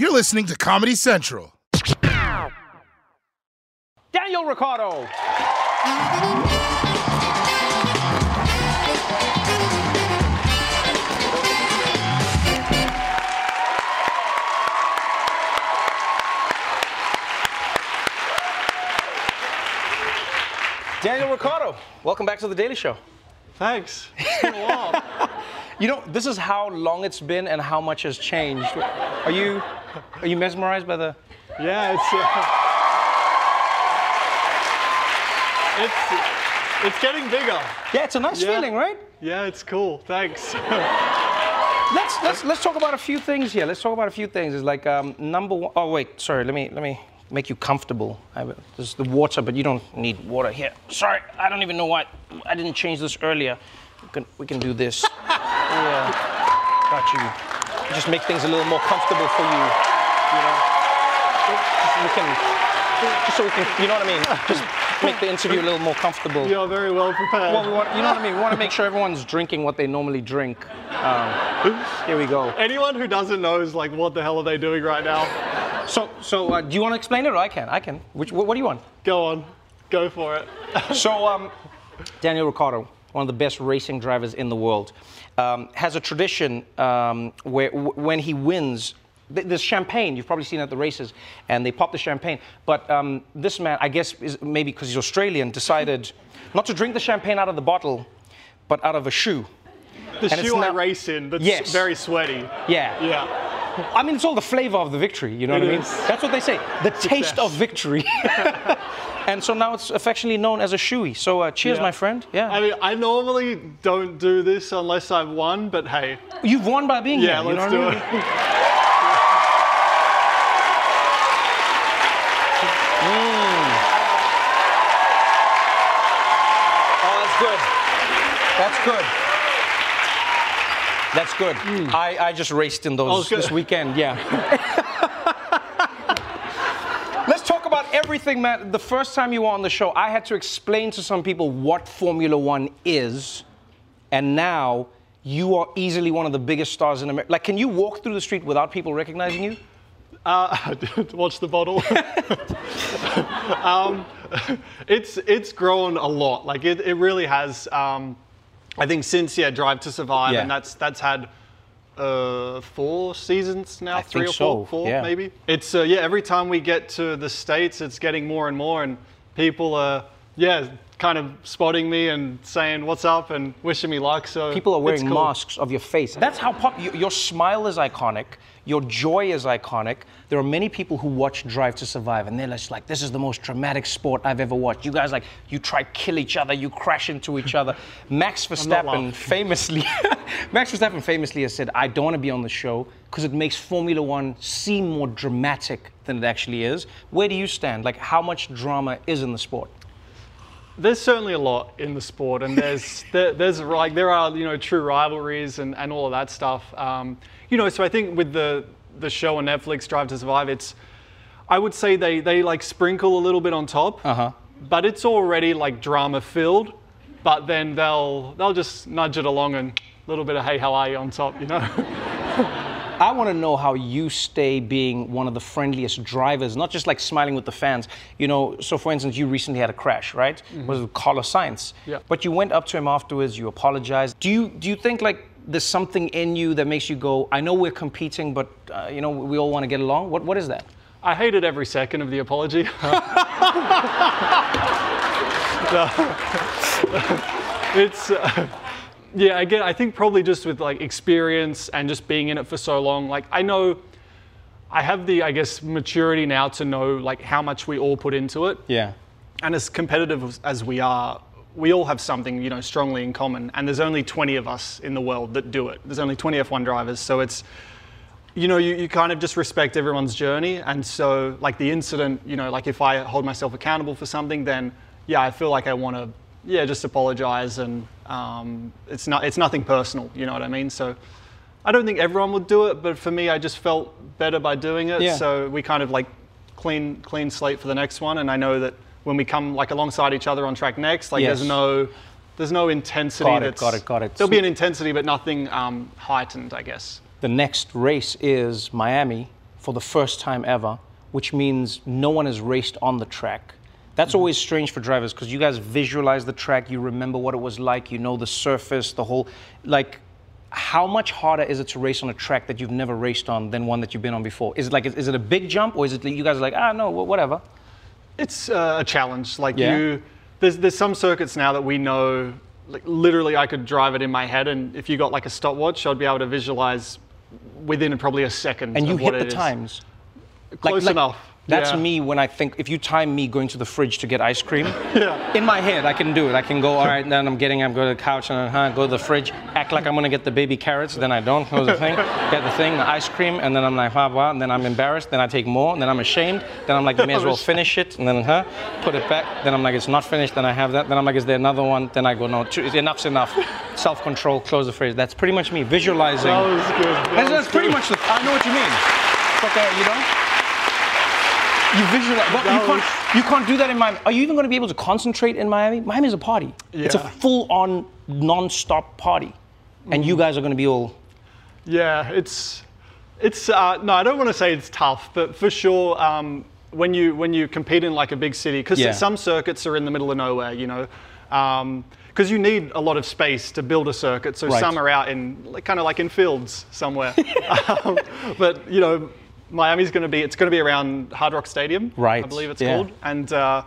You're listening to Comedy Central. Daniel Ricciardo. Daniel Ricciardo, welcome back to the Daily Show. Thanks. It's been a while. You know, this is how long it's been and how much has changed. Are you are you mesmerized by the yeah, it's uh, it's it's getting bigger. Yeah, it's a nice Yeah. feeling, right? Yeah, it's cool. Thanks. Let's let's let's talk about a few things here. Let's talk about a few things. It's like um, number one oh wait, sorry. Let me let me make you comfortable. I, this is the water, but you don't need water here. Sorry, I don't even know why I didn't change this earlier. We can we can do this. yeah, got you. Just make things a little more comfortable for you. You know, just, we can just so we can. You know what I mean? Just make the interview a little more comfortable. You're very well prepared. Well, we want, you know what I mean? We want to make sure everyone's drinking what they normally drink. Um, here we go. Anyone who doesn't know is like, what the hell are they doing right now? So, so uh, do you want to explain it, or I can? I can. Which, what, what do you want? Go on, go for it. So, um, Daniel Ricciardo, one of the best racing drivers in the world, um, has a tradition um, where w- when he wins. th- There's champagne. You've probably seen at the races, and they pop the champagne. But um, this man, I guess, is maybe because he's Australian, decided not to drink the champagne out of the bottle, but out of a shoe. The And it's shoe I race in, that's Yes. very sweaty. Yeah. Yeah. I mean, it's all the flavor of the victory. You know It what I mean? That's what they say. The taste of victory. and so now it's affectionately known as a shoey. So uh, cheers, Yeah. my friend. Yeah. I mean, I normally don't do this unless I've won, but hey, You've won by being yeah, here. you let's know do what it. I mean? Oh, that's good. That's good. That's good. I, I just raced in those good. this weekend, yeah. Let's talk about everything, man. The first time you were on the show, I had to explain to some people what Formula One is, and now you are easily one of the biggest stars in America. Like, can you walk through the street without people recognizing you? Uh, watch the bottle. um, it's it's grown a lot. Like it, it really has. Um, I think since yeah, Drive to Survive, Yeah. and that's that's had uh, four seasons now, I three or four, so, four yeah. maybe. It's uh, yeah. Every time we get to the states, it's getting more and more, and people are yeah, kind of spotting me and saying what's up and wishing me luck. So People are wearing cool. masks of your face. That's how pop. Your smile is iconic. Your joy is iconic. There are many people who watch Drive to Survive, and they're just like, "This is the most dramatic sport I've ever watched." You guys like, you try kill each other, you crash into each other. Max Verstappen famously, Max Verstappen famously has said, "I don't want to be on the show because it makes Formula One seem more dramatic than it actually is." Where do you stand? Like, how much drama is in the sport? There's certainly a lot in the sport, and there's there, there's like there are you know true rivalries and, and all of that stuff. Um, you know, so I think with the the show on Netflix, Drive to Survive, it's I would say they they like sprinkle a little bit on top, Uh-huh. but it's already like drama filled. But then they'll they'll just nudge it along and a little bit of hey how are you on top, you know. I want to know how you stay being one of the friendliest drivers, not just like smiling with the fans. You know, so for instance, you recently had a crash, right? Was with Carlos Sainz. Yeah. But you went up to him afterwards. You apologized. Do you do you think like there's something in you that makes you go, I know we're competing, but uh, you know we all want to get along. What what is that? I hated every second of the apology. it's uh, yeah. Again, I think probably just with like experience and just being in it for so long. Like I know, I have the I guess maturity now to know like how much we all put into it. Yeah. And as competitive as- as we are, we all have something you know strongly in common. And there's only 20 of us in the world that do it. There's only 20 F1 drivers, so it's you know, you, you kind of just respect everyone's journey. And so, like the incident, you know, like if I hold myself accountable for something, then yeah, I feel like I want to, yeah, just apologize. And um, it's not, it's nothing personal. You know what I mean? So, I don't think everyone would do it, but for me, I just felt better by doing it. Yeah. So we kind of like clean, clean slate for the next one. And I know that when we come like alongside each other on track next, like Yes. there's no, there's no intensity. Got it, that's, got it, got it. There'll be an intensity, but nothing um, heightened, I guess. The next race is Miami for the first time ever, which means no one has raced on the track. That's always strange for drivers because you guys visualize the track, you remember what it was like, you know the surface, the whole. Like, how much harder is it to race on a track that you've never raced on than one that you've been on before? Is it like, is it a big jump or is it you guys are like, ah, no, whatever? It's uh, a challenge. Like Yeah. you, there's there's some circuits now that we know. Like literally, I could drive it in my head, and if you got like a stopwatch, I'd be able to visualize within probably a second. And you hit the is. times. Close enough. That's Yeah. me when I think if you time me going to the fridge to get ice cream, yeah. in my head I can do it. I can go, all right, then I'm getting, I'm going to the couch and then huh, go to the fridge, act like I'm going to get the baby carrots, then I don't, close the thing, get the thing, the ice cream, and then I'm like, blah, blah, and then I'm embarrassed, then I take more, and then I'm ashamed, then I'm like, you may as oh, well finish it, and then, huh, put it back, then I'm like, it's not finished, then I have that, then I'm like, is there another one? Then I go, no, two, enough's enough. Self control, close the fridge. That's pretty much me, visualizing. That was good. That That's, was that's pretty much the. I know what you mean. Like a, uh, you know. You visualize. But you can't. You can't do that in Miami. Are you even going to be able to concentrate in Miami? Miami's a party. Yeah. It's a full-on, non-stop party, and Mm. you guys are going to be all. Yeah, it's it's uh, no, I don't want to say it's tough, but for sure, um, when you when you compete in like a big city, because Yeah. some circuits are in the middle of nowhere, you know, because you need a lot of space to build a circuit. So Right. some are out in like, kind of like in fields somewhere, um, but you know. Miami's going to be, it's going to be around Hard Rock Stadium, right? I believe it's yeah. called. And uh,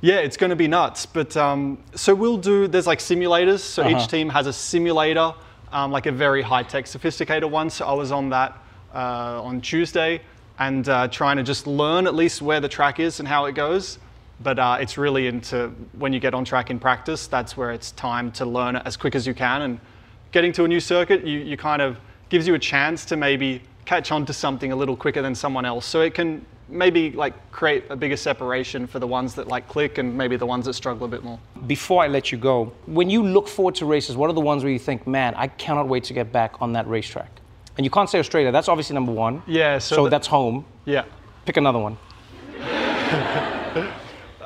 yeah, it's going to be nuts. But um, so we'll do, there's like simulators. So Uh-huh. each team has a simulator, um, like a very high tech, sophisticated one. So I was on that uh, on Tuesday and uh, trying to just learn at least where the track is and how it goes. But uh, it's really into when you get on track in practice, that's where it's time to learn it as quick as you can. And getting to a new circuit, you, you kind of gives you a chance to maybe catch on to something a little quicker than someone else. So it can maybe like create a bigger separation for the ones that like click and maybe the ones that struggle a bit more. Before I let you go, when you look forward to races, what are the ones where you think, man, I cannot wait to get back on that racetrack? And you can't say Australia. That's obviously number one. Yeah, so So, the- that's home. Yeah. Pick another one.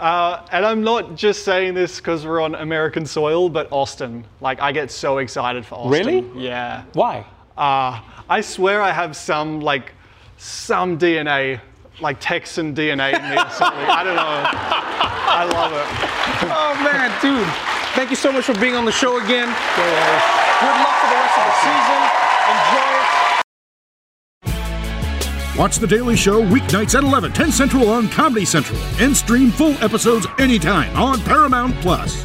Uh, and I'm not just saying this because we're on American soil, but Austin. Like, I get so excited for Austin. Really? Yeah. Why? Uh, I swear I have some, like, some DNA, like Texan DNA in me or something. I don't know. I love it. Oh man, dude. Thank you so much for being on the show again. Good luck for the rest of the season. Enjoy it. Watch The Daily Show weeknights at 11, 10 Central on Comedy Central. And stream full episodes anytime on Paramount Plus.